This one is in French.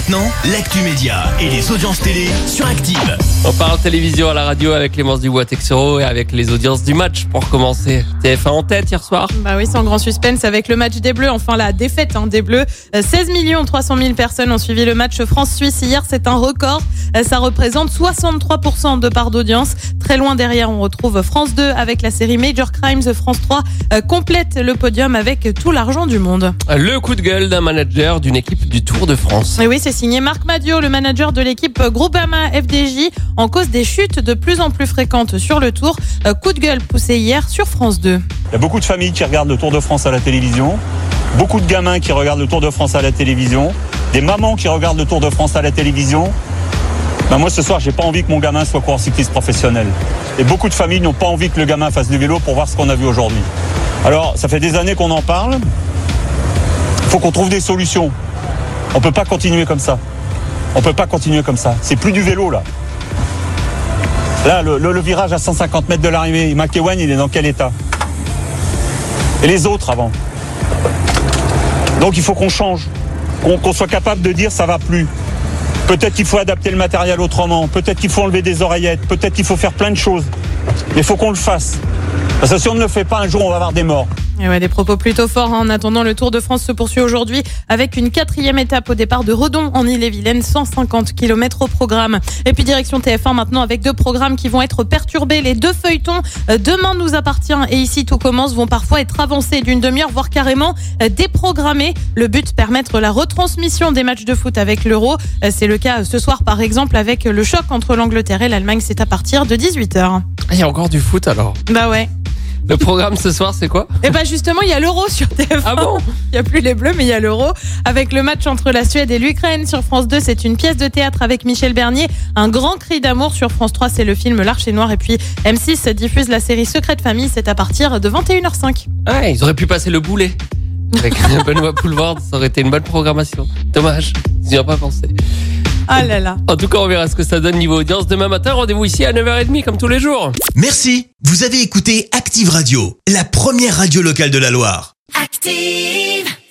Maintenant, l'actu média et les audiences télé sur Active. On parle télévision à la radio avec Clémence Dubois-Texero et avec les audiences du match pour commencer. TF1 en tête hier soir. Bah oui, sans grand suspense avec le match des Bleus, enfin la défaite hein, des Bleus. Euh, 16 300 000 personnes ont suivi le match France-Suisse hier, c'est un record. Euh, Ça représente 63% de part d'audience. Très loin derrière, on retrouve France 2 avec la série Major Crimes. France 3 euh, complète le podium avec tout l'argent du monde. Le coup de gueule d'un manager d'une équipe du Tour de France. Et oui, c'est signé Marc Madio, le manager de l'équipe Groupama FDJ, en cause des chutes de plus en plus fréquentes sur le Tour. Euh, Coup de gueule poussé hier sur France 2. Il y a beaucoup de familles qui regardent le Tour de France à la télévision, beaucoup de gamins qui regardent le Tour de France à la télévision, des mamans qui regardent le Tour de France à la télévision. Ben moi ce soir, j'ai pas envie que mon gamin soit coureur cycliste professionnel. Et beaucoup de familles n'ont pas envie que le gamin fasse du vélo pour voir ce qu'on a vu aujourd'hui. Alors, ça fait des années qu'on en parle. Il faut qu'on trouve des solutions. On peut pas continuer comme ça. On peut pas continuer comme ça. C'est plus du vélo là. Là, le, virage à 150 mètres de l'arrivée, McEwen, il est dans quel état? Et les autres avant Donc il faut qu'on change, qu'on qu'on soit capable de dire ça va plus. Peut-être qu'il faut adapter le matériel autrement, peut-être qu'il faut enlever des oreillettes, peut-être qu'il faut faire plein de choses. Mais il faut qu'on le fasse. Parce que si on ne le fait pas, un jour on va avoir des morts. Et ouais, des propos plutôt forts. hein. En attendant, le Tour de France se poursuit aujourd'hui avec une quatrième étape au départ de Redon en Ille-et-Vilaine, 150 km au programme. Et puis direction TF1 maintenant avec deux programmes qui vont être perturbés. Les deux feuilletons euh, Demain nous appartient et ici tout commence vont parfois être avancés d'une demi-heure, voire carrément euh, déprogrammés. Le but permettre la retransmission des matchs de foot avec l'Euro. Euh, C'est le cas ce soir par exemple avec le choc entre l'Angleterre et l'Allemagne. C'est à partir de 18h. Il y a encore du foot alors? Bah ouais. Le programme ce soir c'est quoi Et bah justement, il y a l'Euro sur TF1. Ah bon Il n'y a plus les Bleus, mais il y a l'Euro. Avec le match entre la Suède et l'Ukraine sur France 2, c'est une pièce de théâtre avec Michel Bernier. Un grand cri d'amour sur France 3, c'est le film L'Arche est Noire. Et puis M6 diffuse la série Secret de famille, c'est à partir de 21h05. Ah, ils auraient pu passer le boulet. Avec Benoît Poulvord, ça aurait été une bonne programmation. Dommage, ils n'y ont pas pensé. Ah là là. En tout cas, on verra ce que ça donne niveau audience. Demain matin, rendez-vous ici à 9h30 comme tous les jours. Merci. Vous avez écouté Active Radio, la première radio locale de la Loire. Active.